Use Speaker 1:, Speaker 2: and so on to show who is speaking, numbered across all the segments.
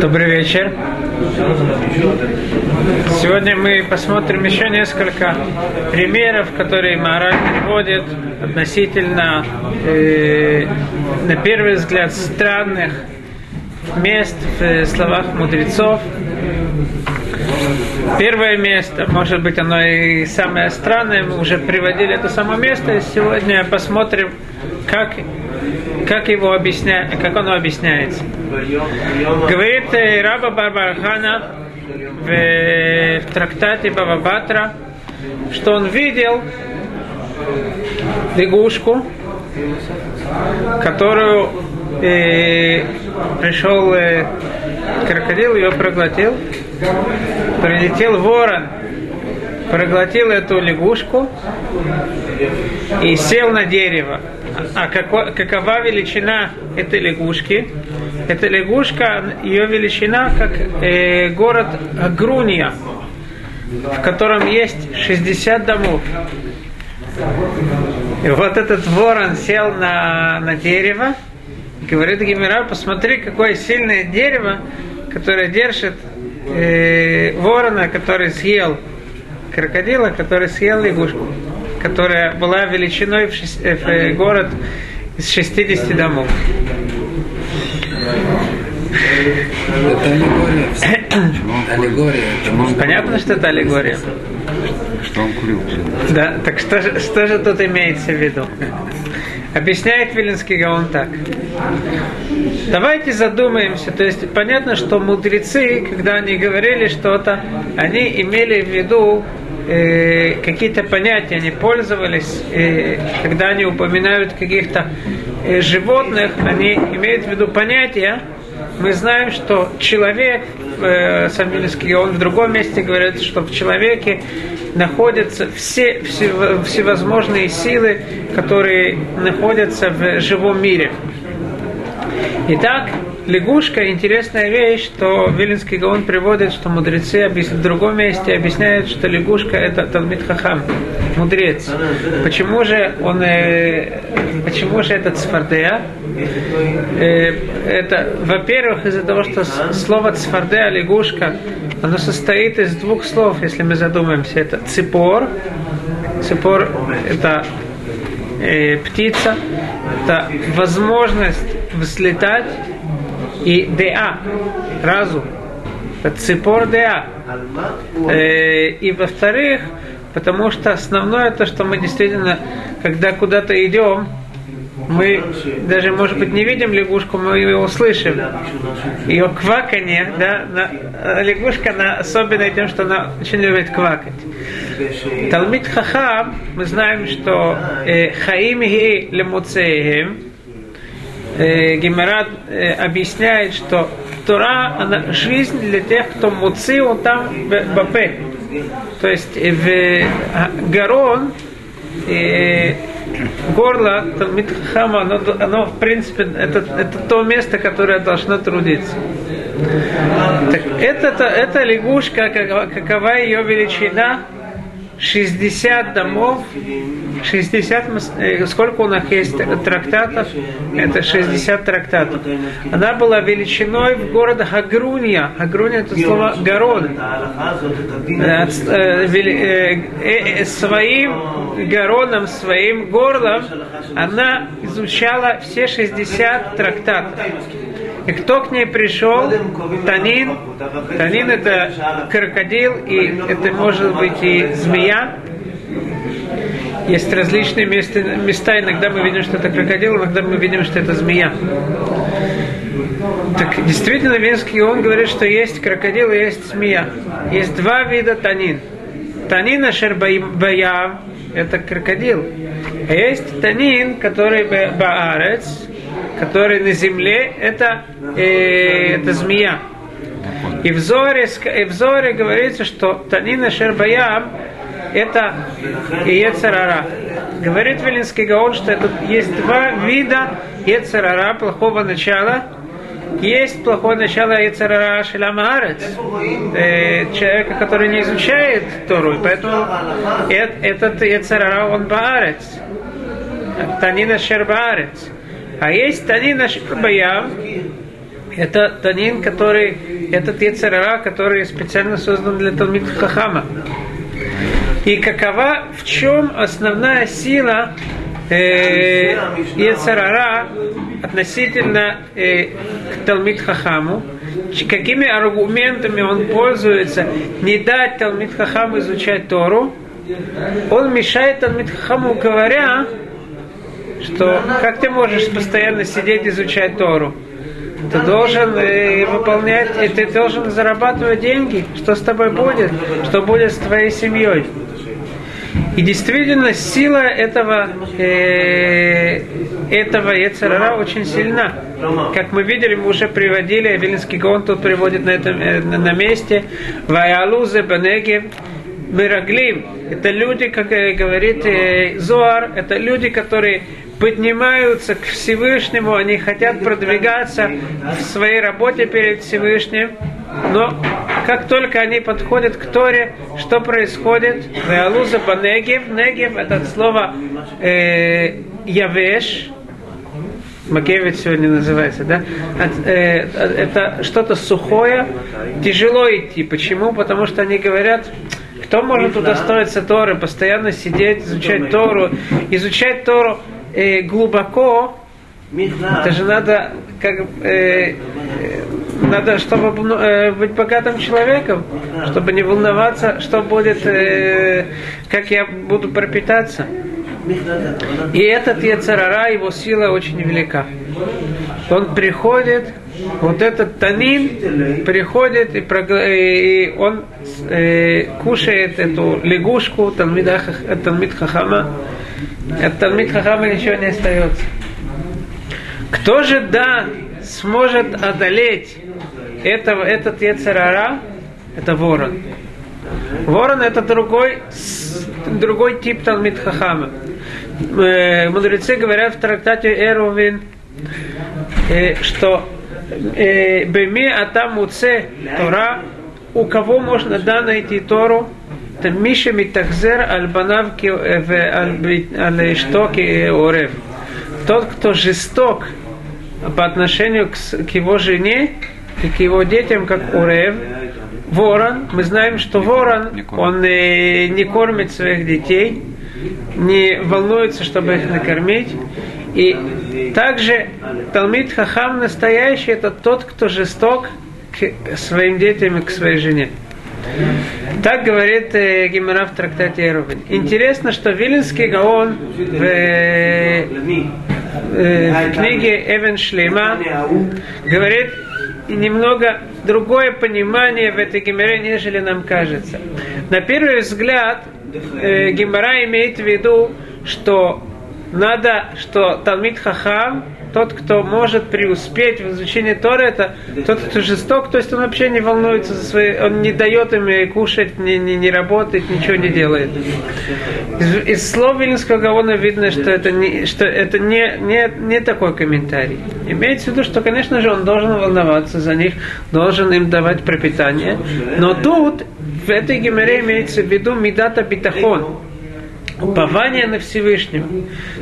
Speaker 1: Добрый вечер. Сегодня мы посмотрим еще несколько примеров, которые Мораль приводит относительно, э, на первый взгляд, странных мест в словах мудрецов. Первое место, может быть, оно и самое странное, мы уже приводили это самое место, и сегодня посмотрим, как как его объясня... как оно объясняется. Говорит э, Раба Барбархана в, в трактате Бабабатра, что он видел лягушку, которую э, пришел э, крокодил, ее проглотил, прилетел ворон, проглотил эту лягушку и сел на дерево. А како, какова величина этой лягушки? Эта лягушка, ее величина как э, город Груния, в котором есть 60 домов. И вот этот ворон сел на, на дерево, говорит Гимера, посмотри, какое сильное дерево, которое держит э, ворона, который съел крокодила, который съел лягушку которая была величиной в, шесть, э, в э, город из 60 домов.
Speaker 2: Это аллегория. аллегория.
Speaker 1: Понятно, что это аллегория?
Speaker 2: Что он курил?
Speaker 1: Да, так что же, что же тут имеется в виду? Объясняет Вилинский Гаон так. Давайте задумаемся. То есть понятно, что мудрецы, когда они говорили что-то, они имели в виду э, какие-то понятия они пользовались, э, когда они упоминают каких-то э, животных, они имеют в виду понятия. Мы знаем, что человек, э, Самбельский, он в другом месте говорит, что в человеке находятся все, все всевозможные силы, которые находятся в живом мире. Итак, лягушка интересная вещь, что Вилинский Гаон приводит, что мудрецы в другом месте объясняют, что лягушка это Талмит Хахам, мудрец. Почему же он, э, почему же это Цфардея? Э, это, во-первых, из-за того, что слово Цфардея, лягушка, оно состоит из двух слов, если мы задумаемся. Это ципор, ципор это э, птица, это возможность взлетать и деа, разум. Ципор деа. Э, и во-вторых, потому что основное то, что мы действительно, когда куда-то идем, мы даже, может быть, не видим лягушку, мы ее услышим. Ее кваканье, да, на, лягушка она особенная тем, что она очень любит квакать. Талмит Хахам, мы знаем, что э, хаим ги лемуцеем, э, Гимарат э, объясняет, что Тора, она жизнь для тех, кто муци, он там бапе. То есть э, в э, Гарон, э, горло Талмитхама, оно, оно в принципе это, это то место, которое должно трудиться. Так это, это лягушка, какова ее величина, 60 домов, 60, э, сколько у нас есть трактатов? Это 60 трактатов. Она была величиной в города Хагруния. Хагруния это слово город. Э, э, своим гороном, своим горлом она изучала все 60 трактатов. И кто к ней пришел? Танин. Танин это крокодил, и это может быть и змея. Есть различные места, места, иногда мы видим, что это крокодил, иногда мы видим, что это змея. Так действительно, Венский он говорит, что есть крокодил и есть змея. Есть два вида танин. Танин ашер баяв, это крокодил. А есть танин, который баарец, который на земле, это, э, это змея. И в Зоре, и в Зоре говорится, что Танина Шербаям это Ецарара. Говорит Велинский Гаон, что это есть два вида Ецарара, плохого начала. Есть плохое начало Ецарара Шелямаарец, э, человека, который не изучает Тору, поэтому этот Ецарара, он Баарец. Танина Шербаарец. А есть Танина Шербаяв, Это танин, который, это Ецерара, который специально создан для Талмит Хахама. И какова, в чем основная сила э, Ецерара относительно э, к Талмит Хахаму? Какими аргументами он пользуется не дать Талмит Хахаму изучать Тору? Он мешает Талмит Хахаму, говоря, что как ты можешь постоянно сидеть изучать Тору? Ты должен э, выполнять, и ты должен зарабатывать деньги. Что с тобой будет? Что будет с твоей семьей? И действительно, сила этого, э, этого Ецарара очень сильна. Как мы видели, мы уже приводили, Вилинский Гон тут приводит на этом э, на месте. Ваялузе Бенеге Мираглим. Это люди, как говорит э, Зоар, это люди, которые поднимаются к Всевышнему, они хотят продвигаться в своей работе перед Всевышним, но как только они подходят к Торе, что происходит? Веалуза банегев, негев, это слово э, явеш, Макевич сегодня называется, да? Э, это что-то сухое, тяжело идти. Почему? Потому что они говорят, кто может удостоиться Торы, постоянно сидеть, изучать Тору, изучать Тору э, глубоко, это же надо, как, э, надо, чтобы э, быть богатым человеком, чтобы не волноваться, что будет, э, как я буду пропитаться. И этот Ецарара, его сила очень велика. Он приходит, вот этот танин приходит и, и он э, кушает эту лягушку, Талмид Хахама, от Талмит Хахама ничего не остается. Кто же, да, сможет одолеть этого, этот Ецерара, это ворон. Ворон это другой, другой тип Талмит Хахама. Э, мудрецы говорят в трактате Эрувин, э, что э, Беми Атам Уце Тора, у кого можно да найти Тору, Миша Митахзер Альбанав Аль-Эшток и Орев. Тот, кто жесток по отношению к, к его жене и к его детям, как Урев, ворон, мы знаем, что ворон, он э, не кормит своих детей, не волнуется, чтобы их накормить. И также Талмит Хахам настоящий, это тот, кто жесток к своим детям и к своей жене. Так говорит э, Гимара в трактате Эрувин. Интересно, что Вилинский Гаон в, э, э, в книге Эвен Шлейма говорит немного другое понимание в этой Гимаре, нежели нам кажется. На первый взгляд э, Гимара имеет в виду, что надо, что Талмит Хахам тот, кто может преуспеть в изучении Торы, это тот, кто жесток, то есть он вообще не волнуется за свои, он не дает им кушать, не, не, не работает, ничего не делает. Из, из слов Вильнского Гаона видно, что это, не, что это не, не, не такой комментарий. Имеется в виду, что, конечно же, он должен волноваться за них, должен им давать пропитание, но тут в этой геморе имеется в виду Мидата Битахон, упование на Всевышнего.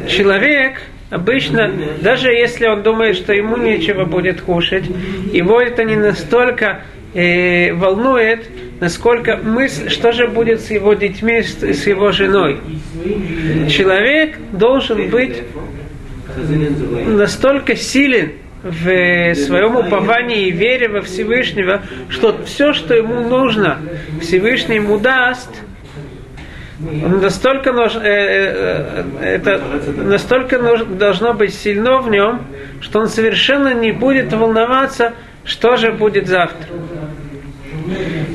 Speaker 1: Человек – Обычно, даже если он думает, что ему нечего будет кушать, его это не настолько э, волнует, насколько мысль, что же будет с его детьми, с, с его женой. Человек должен быть настолько силен в своем уповании и вере во Всевышнего, что все, что ему нужно, Всевышний ему даст – настолько нужно, э, э, это настолько нужно, должно быть сильно в нем, что он совершенно не будет волноваться, что же будет завтра.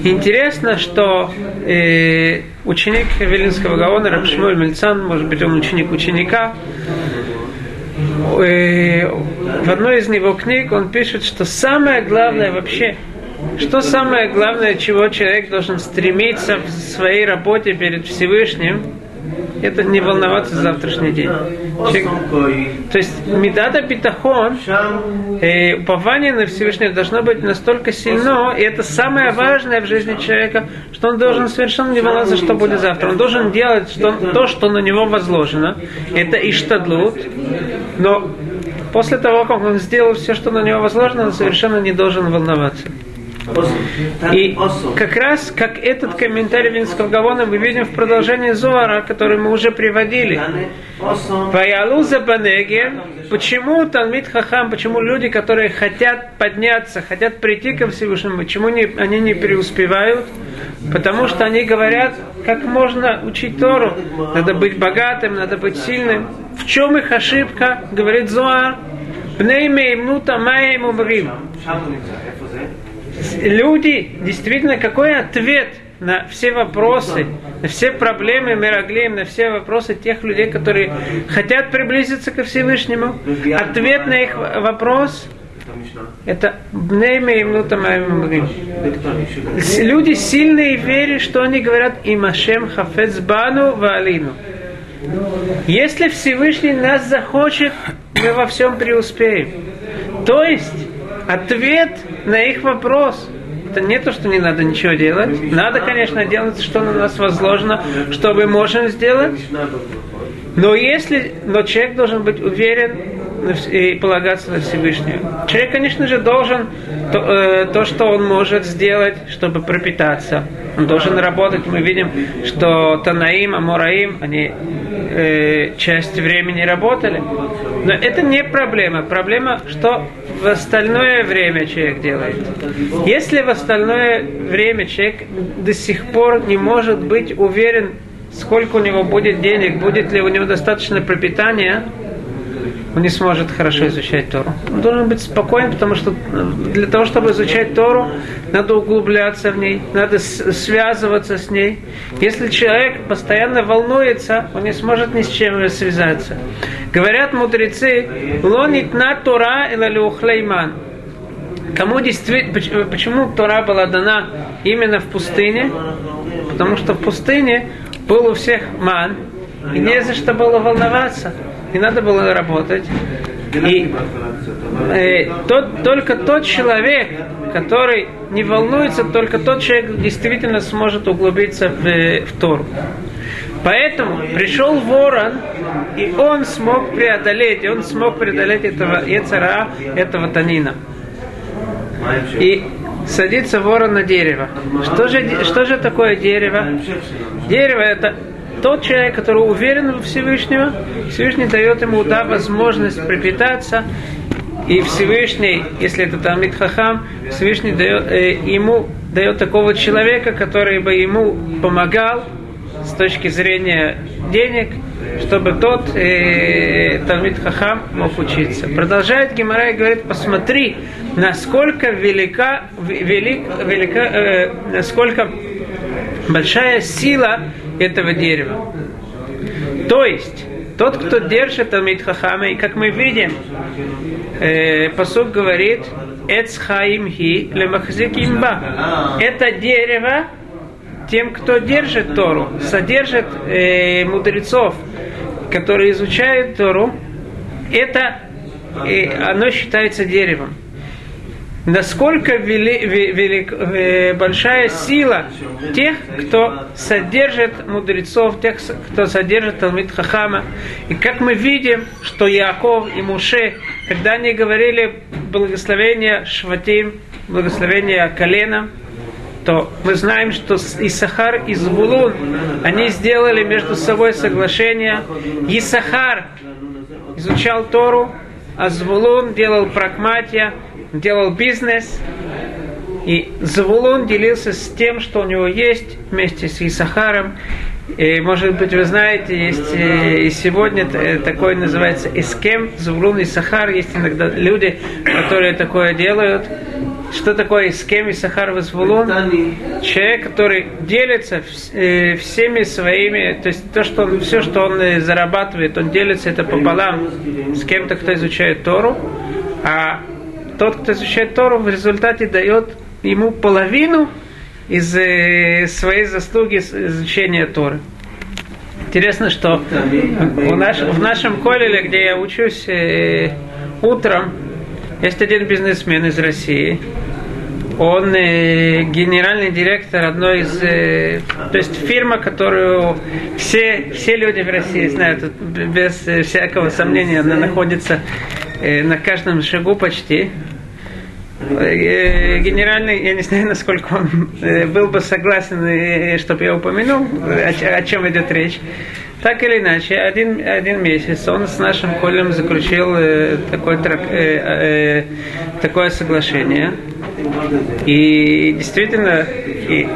Speaker 1: Интересно, что э, ученик Велинского Гаона, Рабшмоль Мельцан, может быть, он ученик ученика, э, в одной из его книг он пишет, что самое главное вообще что самое главное, чего человек должен стремиться в своей работе перед Всевышним, это не волноваться за завтрашний день. Человек, то есть медата битахон, э, упование на Всевышнего должно быть настолько сильно, и это самое важное в жизни человека, что он должен совершенно не волноваться, что будет завтра. Он должен делать что, то, что на него возложено. Это иштадлут, но после того, как он сделал все, что на него возложено, он совершенно не должен волноваться. И как раз, как этот комментарий Винского Гавона мы видим в продолжении Зуара, который мы уже приводили. Ваялу Забанеге, почему Талмит Хахам, почему люди, которые хотят подняться, хотят прийти ко Всевышнему, почему не, они не преуспевают? Потому что они говорят, как можно учить Тору. Надо быть богатым, надо быть сильным. В чем их ошибка, говорит Зуар? Бней меймнута маем умрим люди, действительно, какой ответ на все вопросы, на все проблемы Мираглеем, на все вопросы тех людей, которые хотят приблизиться ко Всевышнему. Ответ на их вопрос это Люди сильные в что они говорят Имашем Хафецбану Валину. Если Всевышний нас захочет, мы во всем преуспеем. То есть, ответ на их вопрос. Это не то, что не надо ничего делать. Надо, конечно, делать, что на нас возложено, что мы можем сделать. Но если, но человек должен быть уверен и полагаться на Всевышнего. Человек, конечно же, должен то, э, то, что он может сделать, чтобы пропитаться. Он должен работать. Мы видим, что Танаим, Амураим, они э, часть времени работали. Но это не проблема. Проблема, что в остальное время человек делает. Если в остальное время человек до сих пор не может быть уверен, сколько у него будет денег, будет ли у него достаточно пропитания, он не сможет хорошо изучать Тору. Он должен быть спокоен, потому что для того, чтобы изучать Тору, надо углубляться в ней, надо связываться с ней. Если человек постоянно волнуется, он не сможет ни с чем связаться. Говорят мудрецы, лонит на Тора или ухлейман. Кому действительно, почему Тора была дана именно в пустыне? Потому что в пустыне был у всех ман, и не за что было волноваться не надо было работать. И э, тот, только тот человек, который не волнуется, только тот человек действительно сможет углубиться в, в Тору. Поэтому пришел ворон, и он смог преодолеть, он смог преодолеть этого Ецара, этого Танина. И садится ворон на дерево. Что же, что же такое дерево? Дерево это тот человек, который уверен в Всевышнего, Всевышний дает ему да, возможность пропитаться, и Всевышний, если это Талмит Хахам, Всевышний дает, э, ему дает такого человека, который бы ему помогал с точки зрения денег, чтобы тот э, Талмит Хахам мог учиться. Продолжает Гимара и говорит, посмотри, насколько велика, велик, велика, э, насколько большая сила этого дерева. То есть, тот, кто держит Талмит Хахама, и как мы видим, э, посуд говорит, Эц хаим хи лемахзик имба. Это дерево тем, кто держит Тору, содержит э, мудрецов, которые изучают Тору, это э, оно считается деревом насколько вели, велик, большая сила тех, кто содержит мудрецов, тех, кто содержит Талмит Хахама. И как мы видим, что Яков и Муше, когда они говорили благословение Шватим, благословение колена, то мы знаем, что Исахар и Звулун, они сделали между собой соглашение. Исахар изучал Тору, а Звулун делал прагматия, делал бизнес, и Завулон делился с тем, что у него есть, вместе с Исахаром. И, может быть, вы знаете, есть э, и сегодня такое называется эскем, Завулон и Сахар. Есть иногда люди, которые такое делают. Что такое эскем и Сахар в Звулон? Человек, который делится э, всеми своими, то есть то, что он, все, что он э, зарабатывает, он делится это пополам с кем-то, кто изучает Тору, а тот, кто изучает Тору, в результате дает ему половину из э, своей заслуги изучения Торы. Интересно, что в, наш, в нашем коллеле, где я учусь э, утром, есть один бизнесмен из России. Он э, генеральный директор одной из, э, то есть фирма, которую все, все люди в России знают, без всякого сомнения, она находится э, на каждом шагу почти. Э, генеральный, я не знаю, насколько он э, был бы согласен, э, чтобы я упомянул, о, чем идет речь. Так или иначе, один, один месяц он с нашим Колем заключил э, такое соглашение. И действительно, и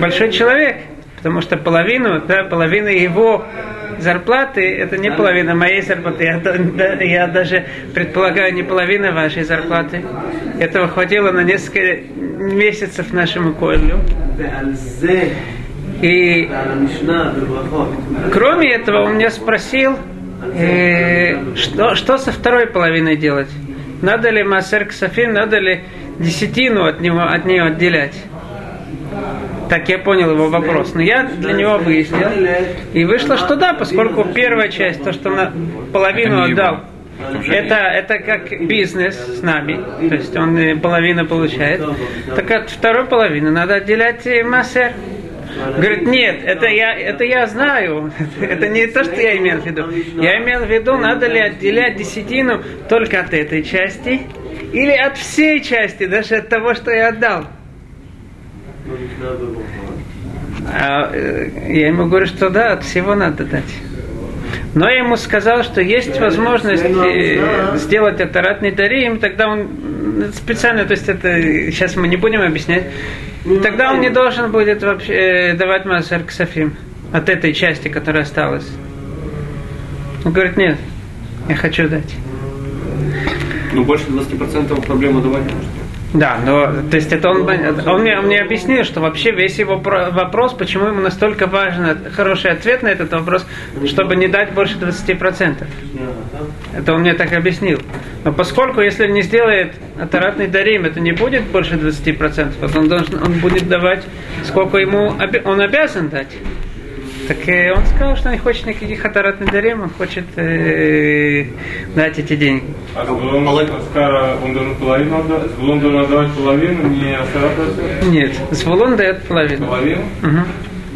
Speaker 1: большой человек, потому что половину, да, половина его зарплаты, это не половина моей зарплаты, я, да, я даже предполагаю, не половина вашей зарплаты. Этого хватило на несколько месяцев нашему Колю. И кроме этого он меня спросил, э, что, что со второй половиной делать. Надо ли Масер Ксафин, надо ли десятину от, него, от нее отделять. Так я понял его вопрос. Но я для него выяснил. И вышло, что да, поскольку первая часть, то, что на половину отдал, это, это как бизнес с нами, то есть он половину получает. Так от второй половины надо отделять массер. Говорит, нет, это я, это я знаю. Это не то, что я имел в виду. Я имел в виду, надо ли отделять десятину только от этой части или от всей части, даже от того, что я отдал. А, э, я ему говорю, что да, от всего надо дать. Но я ему сказал, что есть возможность э, сделать это ратный дарим, тогда он специально, то есть это сейчас мы не будем объяснять, тогда он не должен будет вообще э, давать Масар Ксафим от этой части, которая осталась. Он говорит, нет, я хочу дать.
Speaker 3: Ну, больше 20% проблему давать не может.
Speaker 1: Да, но то есть это он, он, мне, он мне объяснил, что вообще весь его вопрос, почему ему настолько важен хороший ответ на этот вопрос, чтобы не дать больше 20%. Это он мне так объяснил. Но поскольку если не сделает атаратный дарим, это не будет больше 20%, он, должен, он будет давать, сколько ему он обязан дать. Так э, он сказал, что не хочет никаких атарат дарим, он хочет э, дать эти деньги.
Speaker 4: А Звулон, он должен половину отдать? Звулон должен отдавать половину, не атарат
Speaker 1: Нет, Звулон дает половину.
Speaker 4: Половину?
Speaker 1: Угу.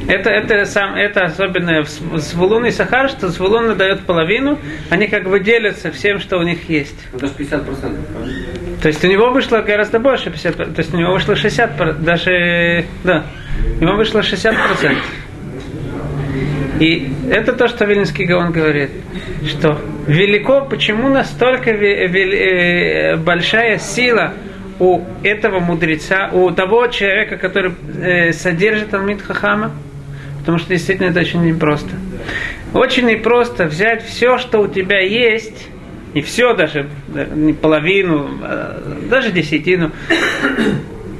Speaker 1: Это, это, сам, это особенное в Звулун и Сахар, что Звулун дает половину, они как бы делятся всем, что у них есть.
Speaker 3: Ну, даже 50%.
Speaker 1: То есть у него вышло гораздо больше 50%, то есть у него вышло 60%, даже, да, у него вышло 60%. И это то, что Вилинский Гаон говорит, что велико, почему настолько э, большая сила у этого мудреца, у того человека, который э, содержит Алмид Хахама, потому что действительно это очень непросто. Очень непросто взять все, что у тебя есть, не все даже, не половину, а даже десятину.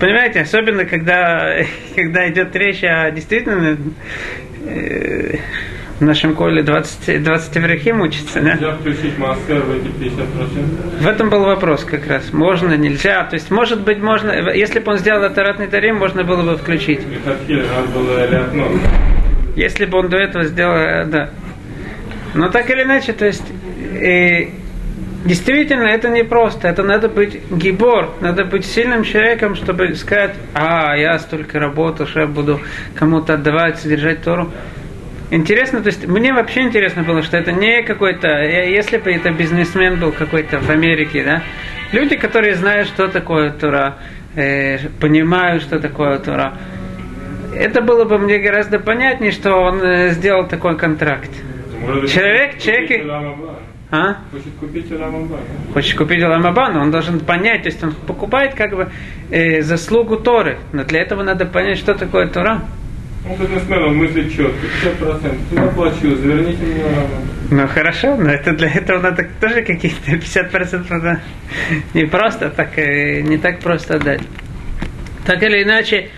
Speaker 1: Понимаете, особенно когда, когда идет речь о действительно э, в нашем коле 20, 20 еврехим учится, да?
Speaker 4: Нельзя включить маскер в эти 50%?
Speaker 1: В этом был вопрос как раз. Можно, нельзя. То есть, может быть, можно, если бы он сделал атаратный тарим, можно было бы включить. Если бы он до этого сделал, э, да. Но так или иначе, то есть, э, действительно, это не просто. Это надо быть гибор, надо быть сильным человеком, чтобы сказать, а, я столько работал, что я буду кому-то отдавать, содержать Тору. Интересно, то есть мне вообще интересно было, что это не какой-то, если бы это бизнесмен был какой-то в Америке, да, люди, которые знают, что такое Тура, э, понимают, что такое Тура, это было бы мне гораздо понятнее, что он э, сделал такой контракт. Может, человек, человек...
Speaker 4: А? Хочет купить Аламаба.
Speaker 1: Хочет купить Аламаба, но он должен понять, то есть он покупает как бы э, заслугу Торы. Но для этого надо понять, что такое Тора.
Speaker 4: Ну, бизнесмен, он мыслит четко, 50%. Я плачу, заверните мне
Speaker 1: Ну хорошо, но это для этого надо тоже какие-то 50% надо не просто так, э, не так просто дать. Так или иначе,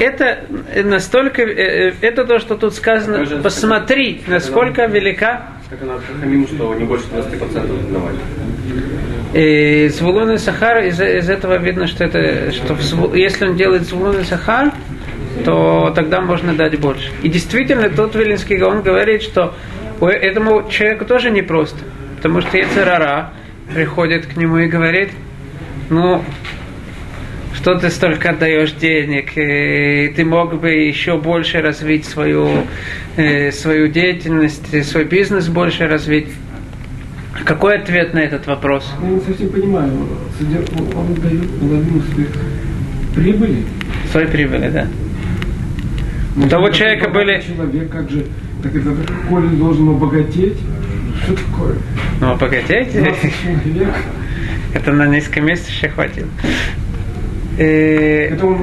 Speaker 1: это настолько, э, э, это то, что тут сказано, посмотри, насколько велика
Speaker 3: как она хамим, что не больше 20% давали.
Speaker 1: И Звулун и Сахар, из, из этого видно, что это, что в, если он делает Звулун и Сахар, то тогда можно дать больше. И действительно, тот Вилинский Гаон говорит, что этому человеку тоже непросто. Потому что Яцерара приходит к нему и говорит, ну, что ты столько отдаешь денег, и ты мог бы еще больше развить свою, э, свою деятельность, свой бизнес больше развить. Какой ответ на этот вопрос?
Speaker 5: Я не совсем понимаю. Он дает половину своих прибыли.
Speaker 1: Своей прибыли, да.
Speaker 5: Но
Speaker 1: У того человека были-
Speaker 5: Человек, как же, так это Коля должен обогатеть. Что такое?
Speaker 1: Ну, погодите.
Speaker 5: 20 человек.
Speaker 1: Это на несколько месяцев еще хватило. Э,
Speaker 5: Это он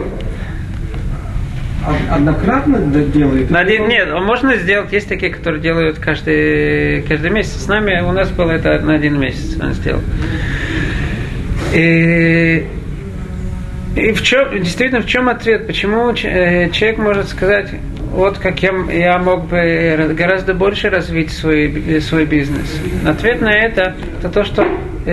Speaker 5: од- однократно делает?
Speaker 1: На один, нет, можно сделать, есть такие, которые делают каждый, каждый месяц. С нами у нас было это на один месяц он сделал. И, и в чем, действительно, в чем ответ? Почему э, человек может сказать, вот как я, я мог бы ра- гораздо больше развить свой, свой бизнес? Ответ на это, это то, что э,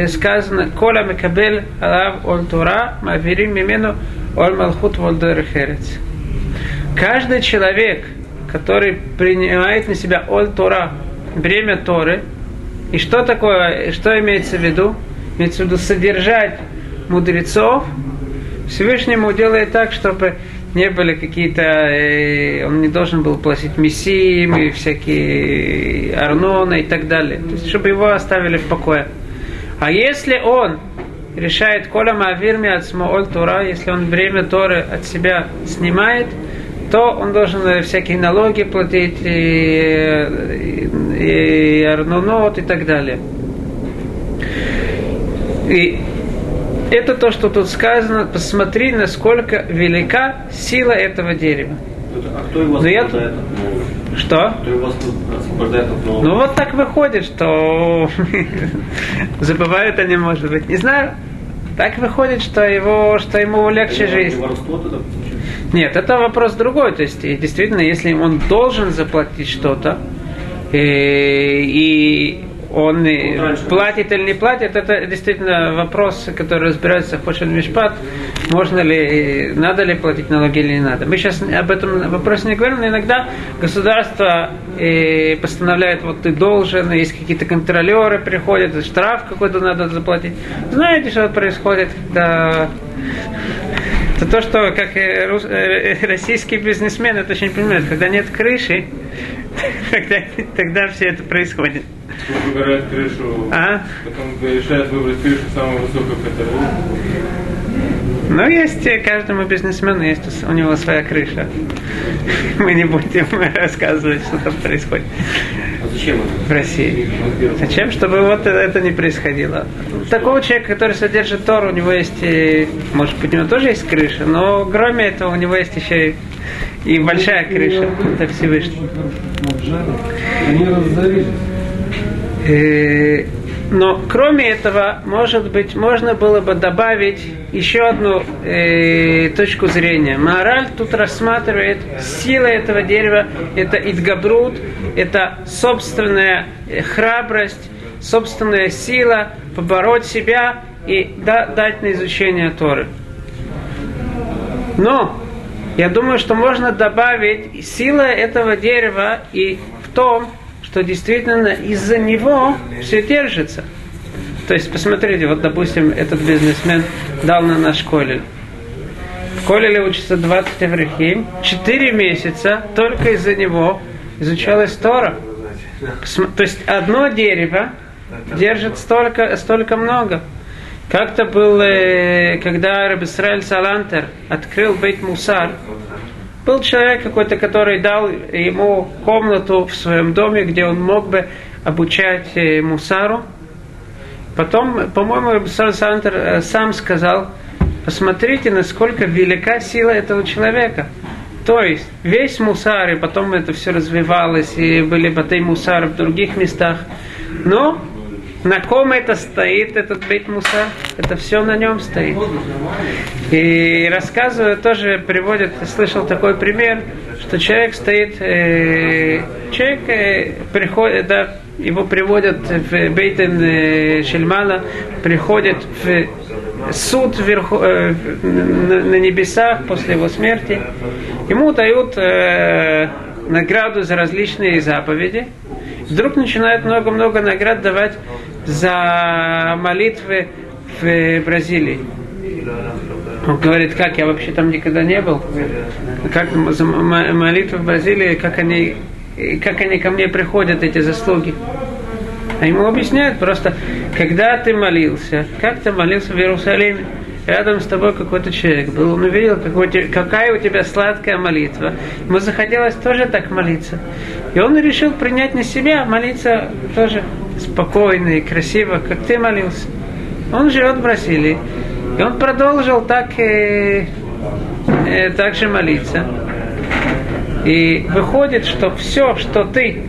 Speaker 1: сказано, Коля Мекабель Алав Оль Тура, Маверим Мимену Оль Малхут Волдер Херец. Каждый человек, который принимает на себя Оль Тора, бремя Торы, и что такое, что имеется в виду? Имеется в виду содержать мудрецов, Всевышнему делает так, чтобы не были какие-то, э, он не должен был платить мессиям и всякие арноны и так далее. То есть, чтобы его оставили в покое. А если он решает коля мавирми от смооль Тора, если он время Торы от себя снимает, то он должен э, всякие налоги платить, и, и, и арнонот и так далее. И это то, что тут сказано. Посмотри, насколько велика сила этого дерева.
Speaker 3: А кто его
Speaker 1: Ну, я-
Speaker 3: освобождает? от-
Speaker 1: Что?
Speaker 3: Кто его освобождает от нового?
Speaker 1: Ну вот так выходит, что забывают они, может быть. Не знаю. Так выходит, что его, что ему легче
Speaker 3: Это
Speaker 1: жить. Нет, это вопрос другой. То есть, и действительно, если он должен заплатить что-то, э, и он платит или не платит, это действительно вопрос, который разбирается в Хошель Мишпат. Можно ли, надо ли платить налоги или не надо. Мы сейчас об этом вопросе не говорим, но иногда государство э, постановляет, вот ты должен, есть какие-то контролеры приходят, штраф какой-то надо заплатить. Знаете, что происходит, когда это то, что как э, российские бизнесмены это очень понимают, когда нет крыши, тогда, тогда все это происходит.
Speaker 4: Выбирают крышу,
Speaker 1: А?
Speaker 4: потом решают выбрать крышу самую высокую, которая
Speaker 1: Но есть э, каждому бизнесмену есть у него своя крыша. Мы не будем рассказывать, что там происходит
Speaker 3: А зачем это?
Speaker 1: в России. Зачем? Чтобы вот это не происходило. Такого человека, который содержит Тор, у него есть, э, может быть, у него тоже есть крыша, но кроме этого у него есть еще и, и большая крыша. Это Всевышний.
Speaker 5: Они разорились.
Speaker 1: Э, Но кроме этого, может быть, можно было бы добавить еще одну э, точку зрения. Мораль тут рассматривает сила этого дерева, это идгабрут, это собственная э, храбрость, собственная сила побороть себя и да- дать на изучение Торы. Но я думаю, что можно добавить сила этого дерева и в том, что действительно из-за него все держится. То есть, посмотрите, вот, допустим, этот бизнесмен дал на наш колледж. В колледже учится 20 еврехим. Четыре месяца только из-за него изучалась Тора. То есть, одно дерево держит столько, столько много. Как-то был, э, когда Рабисраэль Салантер открыл Бейт Мусар, был человек какой-то, который дал ему комнату в своем доме, где он мог бы обучать э, Мусару. Потом, по-моему, Рабисраэль Салантер э, сам сказал, посмотрите, насколько велика сила этого человека. То есть весь мусар, и потом это все развивалось, и были батей мусар в других местах. Но на ком это стоит, этот бейт мусар? Это все на нем стоит. И рассказывают, тоже приводят, я слышал такой пример, что человек стоит, э, человек э, приходит, да, его приводят в Бейтен э, Шельмана, приходит в суд вверху, э, на, на небесах после его смерти. Ему дают э, награду за различные заповеди. Вдруг начинают много-много наград давать за молитвы в Бразилии. Он говорит, как я вообще там никогда не был. Как за молитвы в Бразилии, как они, как они ко мне приходят, эти заслуги. А ему объясняют просто, когда ты молился, как ты молился в Иерусалиме, рядом с тобой какой-то человек был, он увидел, какой, какая у тебя сладкая молитва. Ему захотелось тоже так молиться. И он решил принять на себя, молиться тоже спокойно и красиво, как ты молился. Он живет в Бразилии. И он продолжил так, э, э, так же молиться. И выходит, что все, что ты,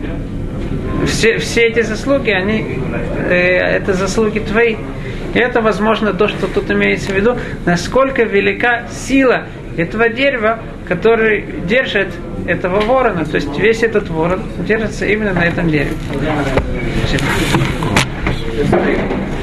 Speaker 1: все, все эти заслуги, они, э, это заслуги твои. И это, возможно, то, что тут имеется в виду, насколько велика сила этого дерева, который держит этого ворона. То есть весь этот ворон держится именно на этом дереве.